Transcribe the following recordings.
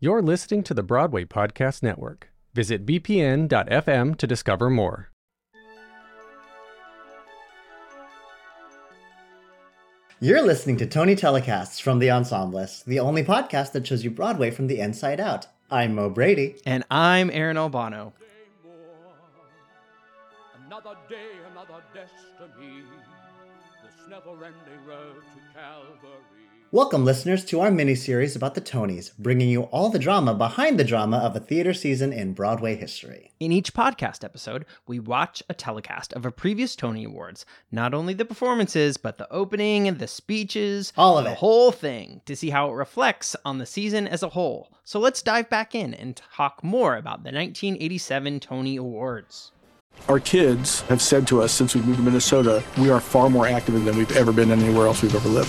You're listening to the Broadway Podcast Network. Visit bpn.fm to discover more. You're listening to Tony Telecasts from The Ensemblist, the only podcast that shows you Broadway from the inside out. I'm Mo Brady. And I'm Aaron Albano. Another day, another destiny. This never-ending road to Calvary. Welcome, listeners, to our mini-series about the Tonys, bringing you all the drama behind the drama of a theater season in Broadway history. In each podcast episode, we watch a telecast of a previous Tony Awards, not only the performances, but the opening, and the speeches, All of the it. whole thing, to see how it reflects on the season as a whole. So let's dive back in and talk more about the 1987 Tony Awards. Our kids have said to us since we moved to Minnesota, we are far more active than we've ever been anywhere else we've ever lived.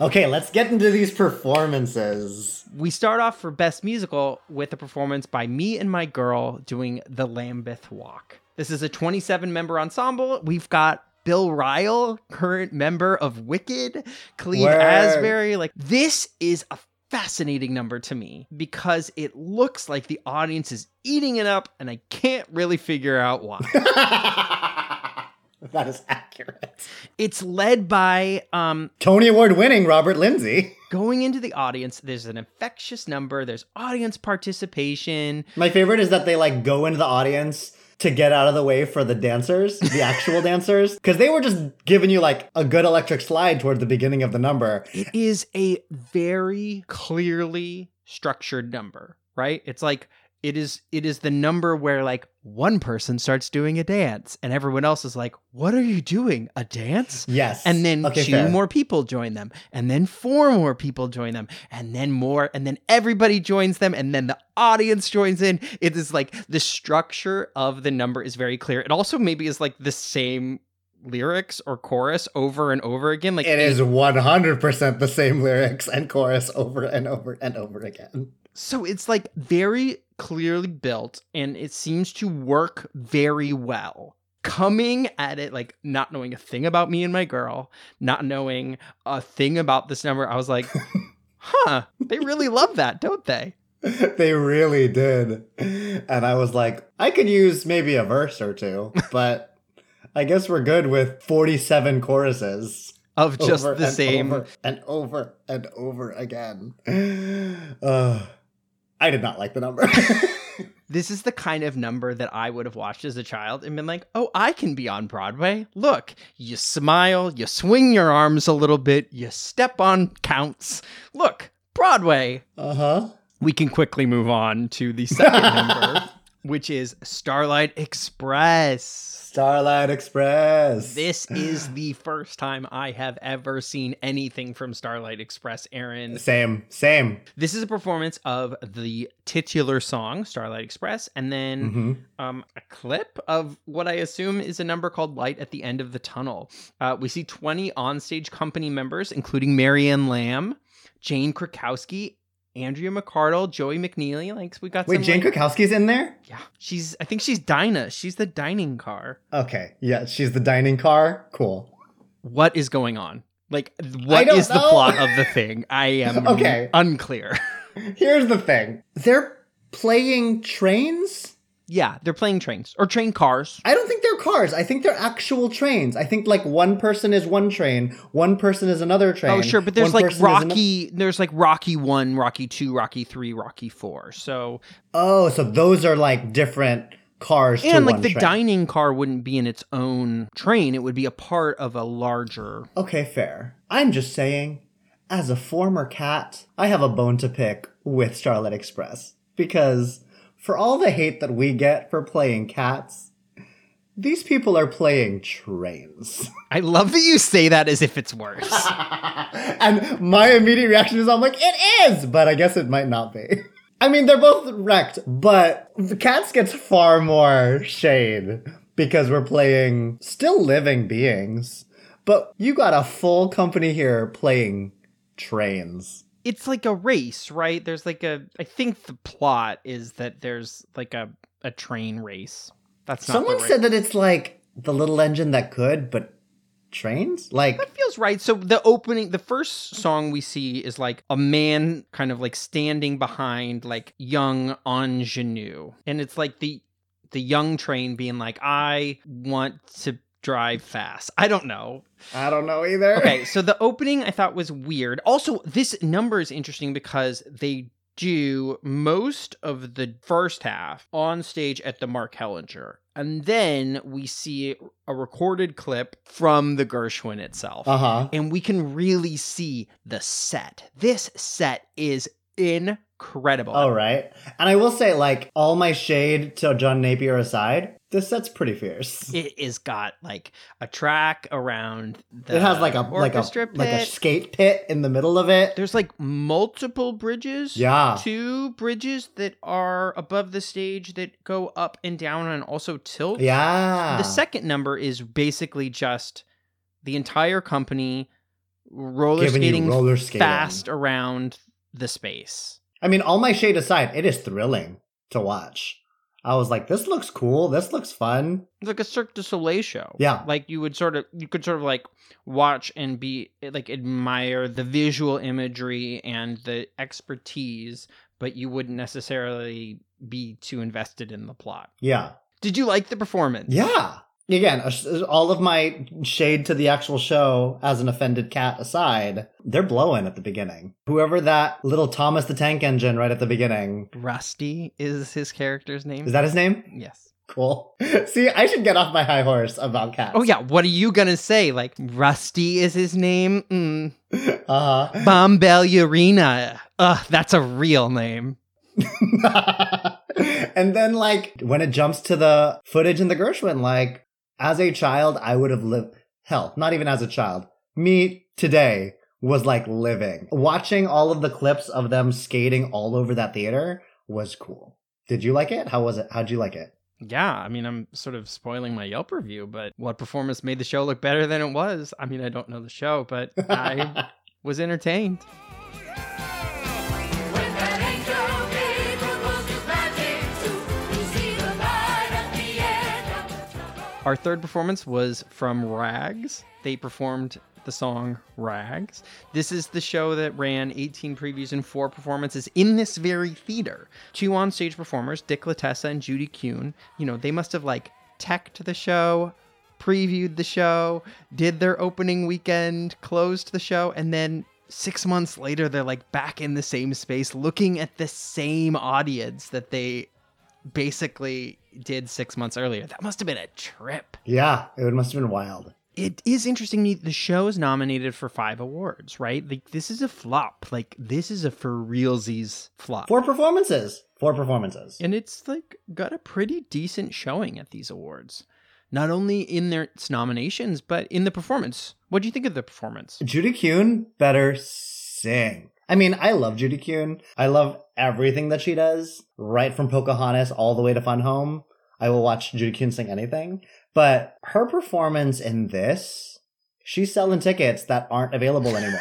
Okay, let's get into these performances. We start off for Best Musical with a performance by Me and My Girl doing The Lambeth Walk. This is a 27 member ensemble. We've got Bill Ryle, current member of Wicked, Cleve Word. Asbury. Like, this is a fascinating number to me because it looks like the audience is eating it up, and I can't really figure out why. that is accurate. it's led by um, Tony Award winning Robert Lindsay. going into the audience. There's an infectious number, there's audience participation. My favorite is that they like go into the audience to get out of the way for the dancers, the actual dancers, because they were just giving you like a good electric slide toward the beginning of the number. It is a very clearly structured number, right? It's like it is it is the number where like one person starts doing a dance and everyone else is like, "What are you doing? A dance?" Yes. And then Okay, two fair. more people join them, and then four more people join them, and then more, and then everybody joins them, and then the audience joins in. It is like the structure of the number is very clear. It also maybe is like the same lyrics or chorus over and over again. Like It is 100% the same lyrics and chorus over and over and over again. So it's like very clearly built and it seems to work very well. Coming at it like not knowing a thing about me and my girl, not knowing a thing about this number, I was like, huh, they really love that, don't they? they really did. And I was like, I could use maybe a verse or two, but I guess we're good with 47 choruses. Of just the and same. over and over and over again. Uh, I did not like the number. This is the kind of number that I would have watched as a child and been like, oh, I can be on Broadway. Look, you smile, you swing your arms a little bit, you step on counts. Look, Broadway. uh huh. we can quickly move on to the second number, which is Starlight Express. Starlight Express. This is the first time I have ever seen anything from Starlight Express, Aaron. Same, same. This is a performance of the titular song, Starlight Express, and then Mhm. um, a clip of what I assume is a number called Light at the End of the Tunnel. Uh, we see 20 onstage company members, including Mary Ann Lamb, Jane Krakowski, Andrea McArdle, Joey McKneely. Like, we got Wait, some, Jane like- Krakowski's in there? Yeah, she's. I think she's Dinah. She's the dining car. Okay, yeah, she's the dining car. Cool. What is going on? Like, what is don't the plot of the thing? I am Okay. unclear. Here's the thing they're playing trains Yeah, they're playing trains or train cars. I don't think they're cars. I think they're actual trains. I think like one person is one train, one person is another oh, train. Oh, sure, but there's like person is ano- Rocky. There's like Rocky one, Rocky two, Rocky three, Rocky four. So oh, so those are like different cars. to and like the train. dining car wouldn't be in its own train; it would be a part of a larger. Okay, fair. I'm just saying, as a former cat, I have a bone to pick with Starlight Express because for all the hate that we get for playing cats, these people are playing trains. I love that you say that as if it's worse. and my immediate reaction is I'm like, it is, but I guess it might not be. I mean, they're both wrecked, but the cats gets far more shade because we're playing still living beings. But you got a full company here playing trains. It's like a race, right? There's like a. I think the plot is that there's like a a train race. That's not. Someone said that it's like the little engine that could, but trains? Like, That feels right. So the opening, the first song we see is like a man kind of like standing behind like young ingenue, and it's like the the young train being like, "I want to drive fast." I don't know. I don't know either. Okay, so the opening I thought was weird. Also, this number is interesting because they do most of the first half on stage at the Mark Hellinger. And then we see a recorded clip from the Gershwin itself. Uh huh. And we can really see the set. This set is incredible. All right. And I will say, like, all my shade to John Napier aside, this set's pretty fierce. It is got like a track around the it has like a like a orchestra like a skate pit in the middle of it. There's like multiple bridges. Yeah. Two bridges that are above the stage that go up and down and also tilt. Yeah. The second number is basically just the entire company roller skating roller skating. fast around the space. I mean, all my shade aside, it is thrilling to watch. I was like, this looks cool. This looks fun. It's like a Cirque du Soleil show. Yeah. Like you would sort of, you could sort of like watch and be like admire the visual imagery and the expertise, but you wouldn't necessarily be too invested in the plot. Yeah. Did you like the performance? Yeah. Again, all of my shade to the actual show as an offended cat aside, they're blowing at the beginning. Whoever that little Thomas the Tank Engine right at the beginning, Rusty is his character's name. is that his name? Yes. Cool. See, I should get off my high horse about cats. Oh yeah, what are you gonna say? Like Rusty is his name? Mm. Uh huh. Bombalurina. Ugh, that's a real name. and then like when it jumps to the footage in the Gershwin, like as a child, I would have lived hell, not even as a child. Me today was like living. Watching all of the clips of them skating all over that theater was cool. Did you like it? How was it? How'd you like it? Yeah, I mean, I'm sort of spoiling my Yelp review, but what performance made the show look better than it was? I mean, I don't know the show, but I was entertained. Our third performance was from Rags. They performed the song Rags. This is the show that ran 18 previews and four performances in this very theater. Two onstage performers, Dick Latessa and Judy Kuhn. You know, they must have like teched the show, previewed the show, did their opening weekend, closed the show, and then six months later, they're like back in the same space looking at the same audience that they basically did six months earlier. That must have been a trip. Yeah, it must have been wild. It is interesting. me, The show is nominated for five awards, right? Like this is a flop. Like this is a for realsies flop. Four performances. Four performances. and it's like got a pretty decent showing at these awards. Not only in their its nominations, but in the performance. What do you think of the performance? Judy Kuhn better sing. I mean, I love Judy Kuhn. I love everything that she does, right from Pocahontas all the way to Fun Home. I will watch Judy Kuhn sing anything. But her performance in this, she's selling tickets that aren't available anymore.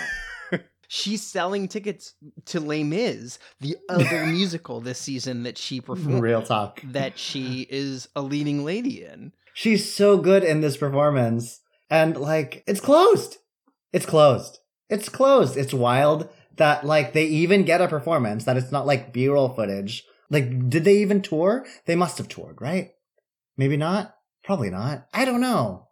She's selling tickets to Les Mis, the other musical this season that she performed. Real talk. That she is a leading lady in. She's so good in this performance. And like, it's closed. It's closed. It's closed. It's wild that like they even get a performance that it's not like B-roll footage. Like, did they even tour? They must have toured, right? Maybe not. Probably not. I don't know.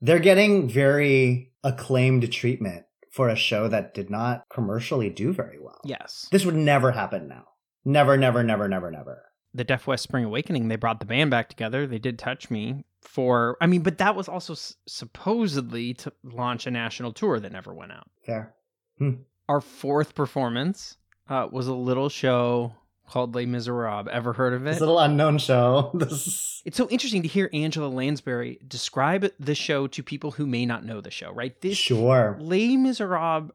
They're getting very acclaimed treatment for a show that did not commercially do very well. Yes. This would never happen now. Never, never, never, never, never. The Deaf West Spring Awakening, they brought the band back together. They did Touch Me for, I mean, but that was also s- supposedly to launch a national tour that never went out. Fair. Hmm. Our fourth performance uh, was a little show called Les Miserables. Ever heard of it? This little unknown show. It's so interesting to hear Angela Lansbury describe the show to people who may not know the show, right? This sure. Les Miserables,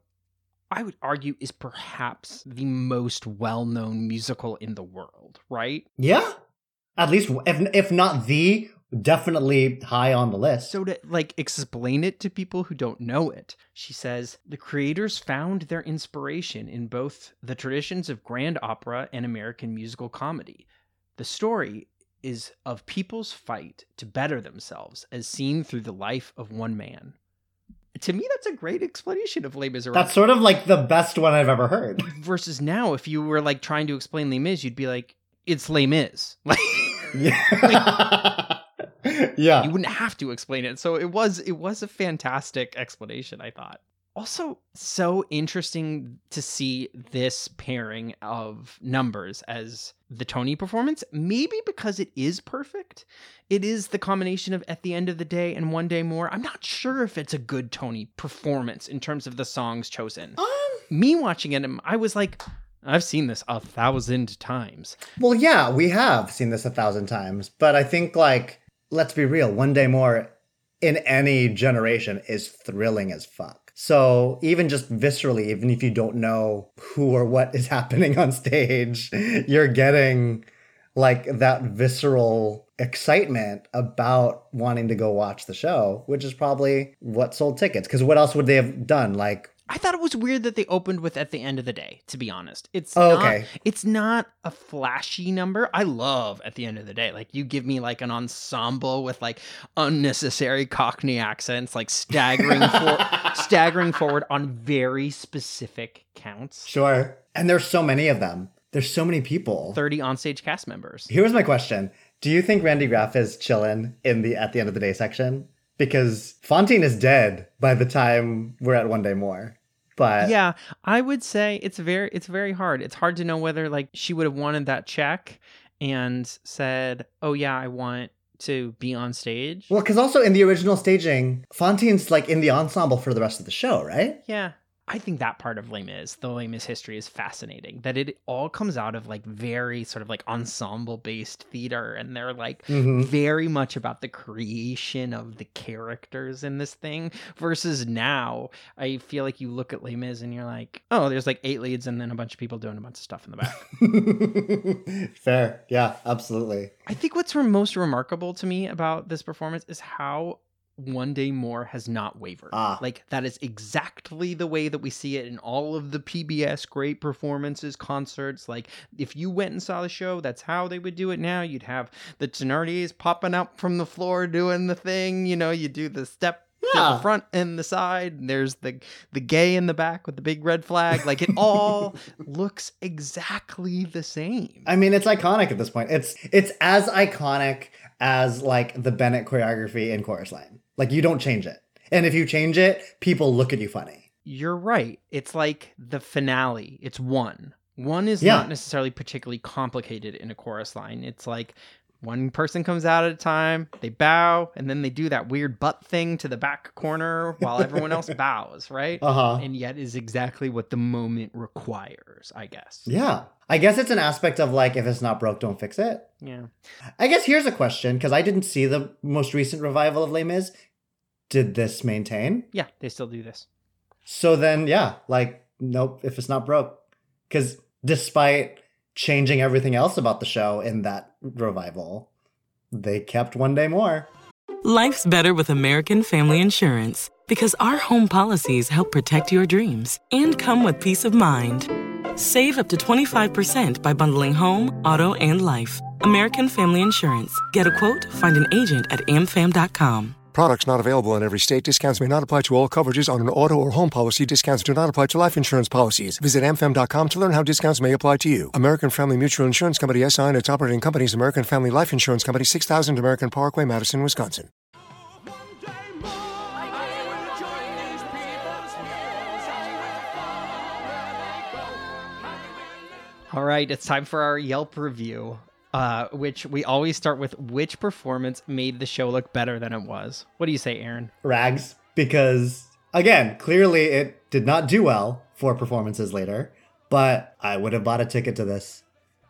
I would argue, is perhaps the most well known musical in the world, right? Yeah. At least, if, if not the, definitely high on the list. So to like explain it to people who don't know it, she says the creators found their inspiration in both the traditions of grand opera and American musical comedy. The story is of people's fight to better themselves as seen through the life of one man. To me, that's a great explanation of Les Miserables. That's sort of like the best one I've ever heard. Versus now, if you were like trying to explain Les Mis, you'd be like, it's Les Mis. Like, Yeah. yeah. you wouldn't have to explain it. So it was it was a fantastic explanation, I thought. Also, so interesting to see this pairing of numbers as the Tony performance. Maybe because it is perfect. It is the combination of At the End of the Day and One Day More. I'm not sure if it's a good Tony performance in terms of the songs chosen. Um, Me watching it, I was like, I've seen this a thousand times. well, yeah, we have seen this a thousand times, but I think, like, let's be real, one day more in any generation is thrilling as fuck. So even just viscerally, even if you don't know who or what is happening on stage, you're getting like that visceral excitement about wanting to go watch the show, which is probably what sold tickets. Because what else would they have done? Like, I thought it was weird that they opened with "At the End of the Day." To be honest, it's Oh, not, okay. It's not a flashy number. I love "At the End of the Day." Like you give me like an ensemble with like unnecessary Cockney accents, like staggering for, staggering forward on very specific counts. sure. And there's so many of them. There's so many people. Thirty onstage cast members. Here's my question. Do you think Randy Graff is chilling in the at the end of the day section? Because Fantine is dead by the time we're at one day more. But yeah, I would say it's very it's very hard. It's hard to know whether like she would have wanted that check and said, "Oh yeah, I want to be on stage." well, because also in the original staging, Fantine's like in the ensemble for the rest of the show, right? Yeah. I think that part of Les Mis, the Les Mis history is fascinating. That it all comes out of like very sort of like ensemble based theater and they're like Mhm. very much about the creation of the characters in this thing versus now I feel like you look at Les Mis and you're like, oh, there's like eight leads and then a bunch of people doing a bunch of stuff in the back. Fair. Yeah, absolutely. I think what's re- most remarkable to me about this performance is how one day more has not wavered. Ah. Like that is exactly the way that we see it in all of the PBS great performances, concerts. Like if you went and saw the show, that's how they would do it now. You'd have the Thenardiers popping up from the floor doing the thing. You know, you do the step Yeah. the front and the side. And there's the the gay in the back with the big red flag. Like it all looks exactly the same. I mean, it's iconic at this point. It's it's as iconic as like the Bennett choreography in Chorus Line. Like you don't change it. And if you change it, people look at you funny. You're right. It's like the finale. It's one. One is Yeah. not necessarily particularly complicated in a chorus line. It's like one person comes out at a time, they bow, and then they do that weird butt thing to the back corner while everyone else bows, right? Uh-huh. And yet is exactly what the moment requires, I guess. Yeah. I guess it's an aspect of like if it's not broke, don't fix it. Yeah. I guess here's a question because I didn't see the most recent revival of Les Mis. Did this maintain? Yeah, they still do this. So then, yeah, like nope. If it's not broke, because despite changing everything else about the show in that revival, they kept one day more. Life's better with American Family Insurance because our home policies help protect your dreams and come with peace of mind. Save up to 25% by bundling home, auto, and life. American Family Insurance. Get a quote, find an agent at amfam.com. Products not available in every state. Discounts may not apply to all coverages on an auto or home policy. Discounts do not apply to life insurance policies. Visit amfam.com to learn how discounts may apply to you. American Family Mutual Insurance Company SI and its operating companies American Family Life Insurance Company 6000 American Parkway, Madison, Wisconsin. All right, it's time for our Yelp review, uh, which we always start with which performance made the show look better than it was. What do you say, Aaron? Rags, because again, clearly it did not do well for performances later, but I would have bought a ticket to this.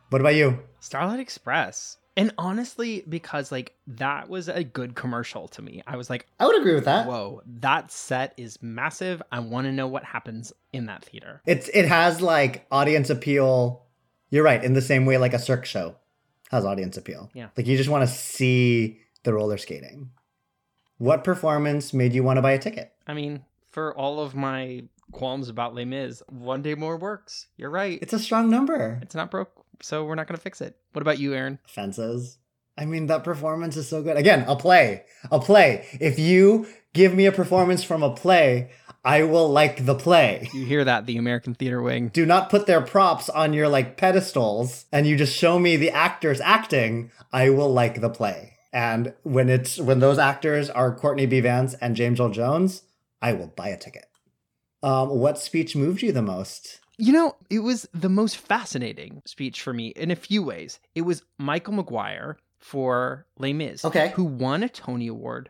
What about you? Starlight Express. And honestly, because like that was a good commercial to me. I was like, I would agree with that. Whoa, that set is massive. I want to know what happens in that theater. It's it has like audience appeal. You're right, in the same way like a Cirque show has audience appeal. Yeah. Like you just want to see the roller skating. What performance made you want to buy a ticket? I mean, for all of my qualms about Les Mis, one day more works. You're right. It's a strong number. It's not broke, so we're not going to fix it. What about you, Aaron? Fences. I mean, that performance is so good. Again, a play. A play. If you give me a performance from a play, I will like the play. You hear that, the American Theater Wing. Do not put their props on your like pedestals and you just show me the actors acting. I will like the play. And when it's when those actors are Courtney B. Vance and James Earl Jones, I will buy a ticket. Um, what speech moved you the most? You know, it was the most fascinating speech for me in a few ways. It was Michael Maguire for Les Mis, okay, who won a Tony Award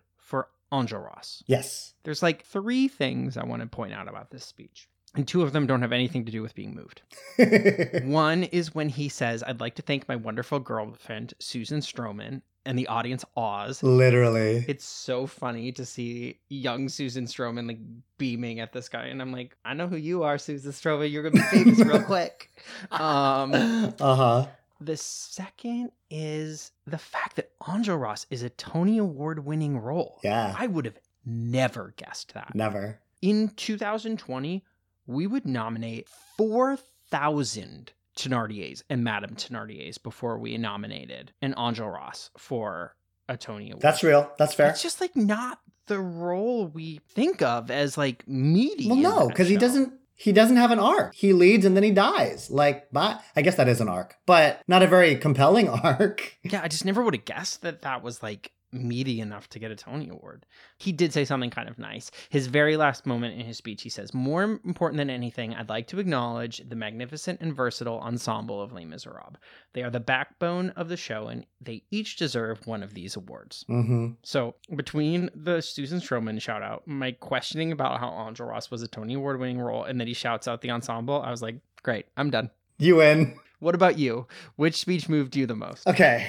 Ross. Yes. There's like three things I want to point out about this speech. And two of them don't have anything to do with being moved. One is when he says, I'd like to thank my wonderful girlfriend, Susan Stroman, and the audience awes. Literally. It's so funny to see young Susan Stroman like beaming at this guy. And I'm like, I know who you are, Susan Stroman. You're gonna be famous real quick. Um Uh-huh. The second is the fact that Ross is a Tony Award winning role. Yeah. I would have never guessed that. Never. In 2020, we would nominate 4,000 Thenardiers and Madame Thenardiers before we nominated an Ross for a Tony Award. That's real. That's fair. It's just like not the role we think of as like meaty. Well, no, because he doesn't. He doesn't have an arc. He leads and then he dies. Like, but I guess that is an arc, but not a very compelling arc. Yeah, I just never would have guessed that that was like meaty enough to get a Tony Award. He did say something kind of nice. His very last moment in his speech, he says, More important than anything, I'd like to acknowledge the magnificent and versatile ensemble of Les Miserables. They are the backbone of the show, and they each deserve one of these awards. Mm-hmm. So, between the Susan Stroman shout out, my questioning about how Enjolras was a Tony Award winning role, and then he shouts out the ensemble, I was like, Great, I'm done. You win. What about you? Which speech moved you the most? Okay.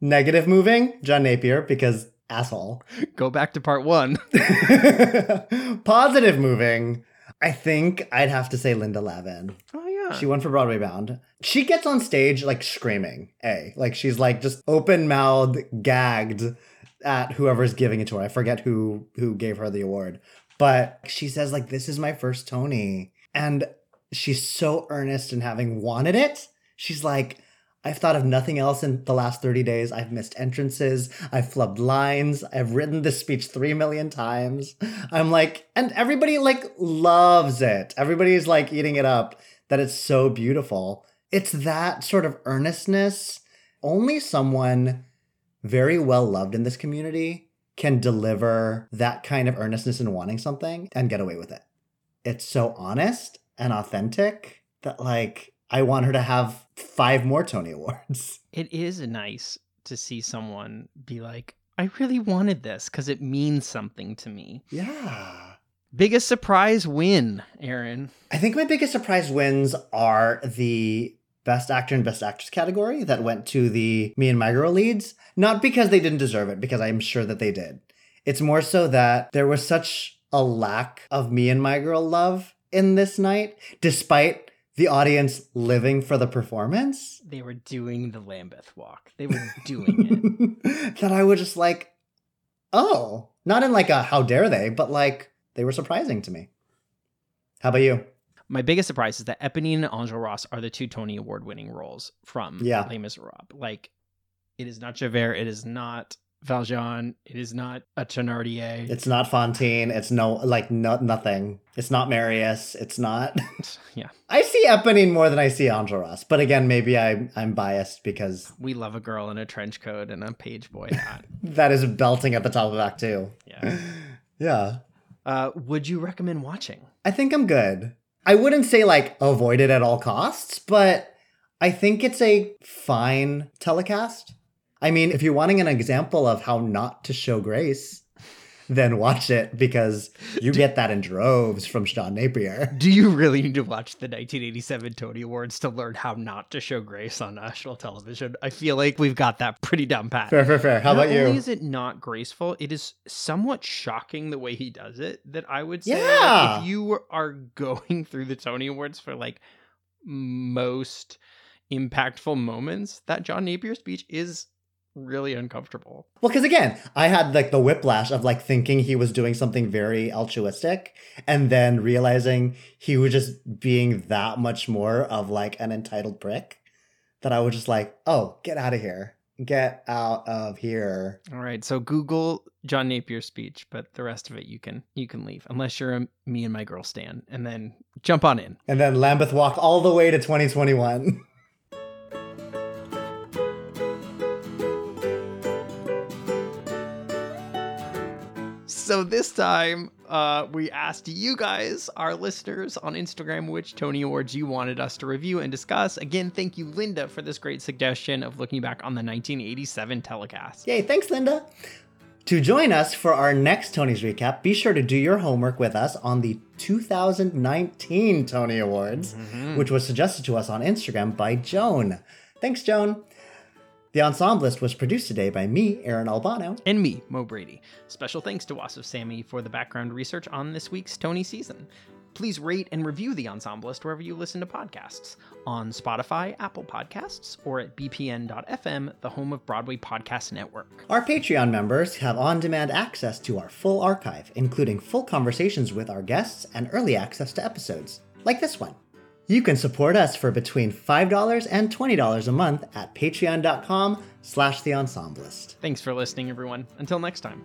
Negative moving, John Napier, because asshole. Go back to part one. Positive moving, I think I'd have to say Linda Lavin. Oh yeah. She won for Broadway Bound. She gets on stage like screaming, A. Like she's like just open mouthed, gagged at whoever's giving it to her. I forget who who gave her the award. But she says, like, this is my first Tony. And she's so earnest in having wanted it. She's like, I've thought of nothing else in the last 30 days. I've missed entrances. I've flubbed lines. I've written this speech three million times. I'm like, and everybody like loves it. Everybody's like eating it up that it's so beautiful. It's that sort of earnestness. Only someone very well loved in this community can deliver that kind of earnestness in wanting something and get away with it. It's so honest and authentic that like I want her to have five more Tony Awards. It is nice to see someone be like, I really wanted this because it means something to me. Yeah. Biggest surprise win, Aaron. I think my biggest surprise wins are the Best Actor and Best Actress category that went to the Me and My Girl leads. Not because they didn't deserve it, because I'm sure that they did. It's more so that there was such a lack of Me and My Girl love in this night, despite the audience living for the performance. They were doing the Lambeth walk. They were doing it. that I was just like, oh, not in like a how dare they, but like they were surprising to me. How about you? My biggest surprise is that Eponine and Enjolras are the two Tony Award winning roles from Yeah. Les Miserables. Like, it is not Javert. It is not Valjean. It is not a Thenardier. It's not Fantine. It's no like no nothing. It's not Marius. It's not. yeah. I see Eponine more than I see Enjolras, but again, maybe I I'm biased because We love a girl in a trench coat and a page boy hat. that is belting at the top of Act Two. yeah. Yeah. Uh, would you recommend watching? I think I'm good. I wouldn't say like avoid it at all costs, but I think it's a fine telecast. I mean, if you're wanting an example of how not to show grace, then watch it because you get that in droves from John Napier. Do you really need to watch the 1987 Tony Awards to learn how not to show grace on national television? I feel like we've got that pretty down pat. Fair, fair, fair. How not about you? only is it not graceful, it is somewhat shocking the way he does it. That I would say, like, if you are going through the Tony Awards for like most impactful moments, that John Napier speech is really uncomfortable. Well, because again, I had like the whiplash of like thinking he was doing something very altruistic and then realizing he was just being that much more of like an entitled prick that I was just like, oh, get out of here. Get out of here. All right, so Google John Napier's speech, but the rest of it you can you can leave unless you're a me and my girl stan, and then jump on in. And then Lambeth walk all the way to 2021. So this time, uh, we asked you guys, our listeners on Instagram, which Tony Awards you wanted us to review and discuss. Again, thank you, Linda, for this great suggestion of looking back on the 1987 telecast. Yay, thanks, Linda. To join us for our next Tony's recap, be sure to do your homework with us on the 2019 Tony Awards, which was suggested to us on Instagram by Joan. Thanks, Joan. The Ensemblist was produced today by me, Aaron Albano. And me, Mo Brady. Special thanks to Wasif Sammy for the background research on this week's Tony season. Please rate and review The Ensemblist wherever you listen to podcasts on Spotify, Apple Podcasts, or at bpn.fm, the home of Broadway Podcast Network. Our Patreon members have on demand access to our full archive, including full conversations with our guests and early access to episodes, like this one. You can support us for between $5 and $20 a month at patreon.com slash the ensemblist. Thanks for listening, everyone. Until next time.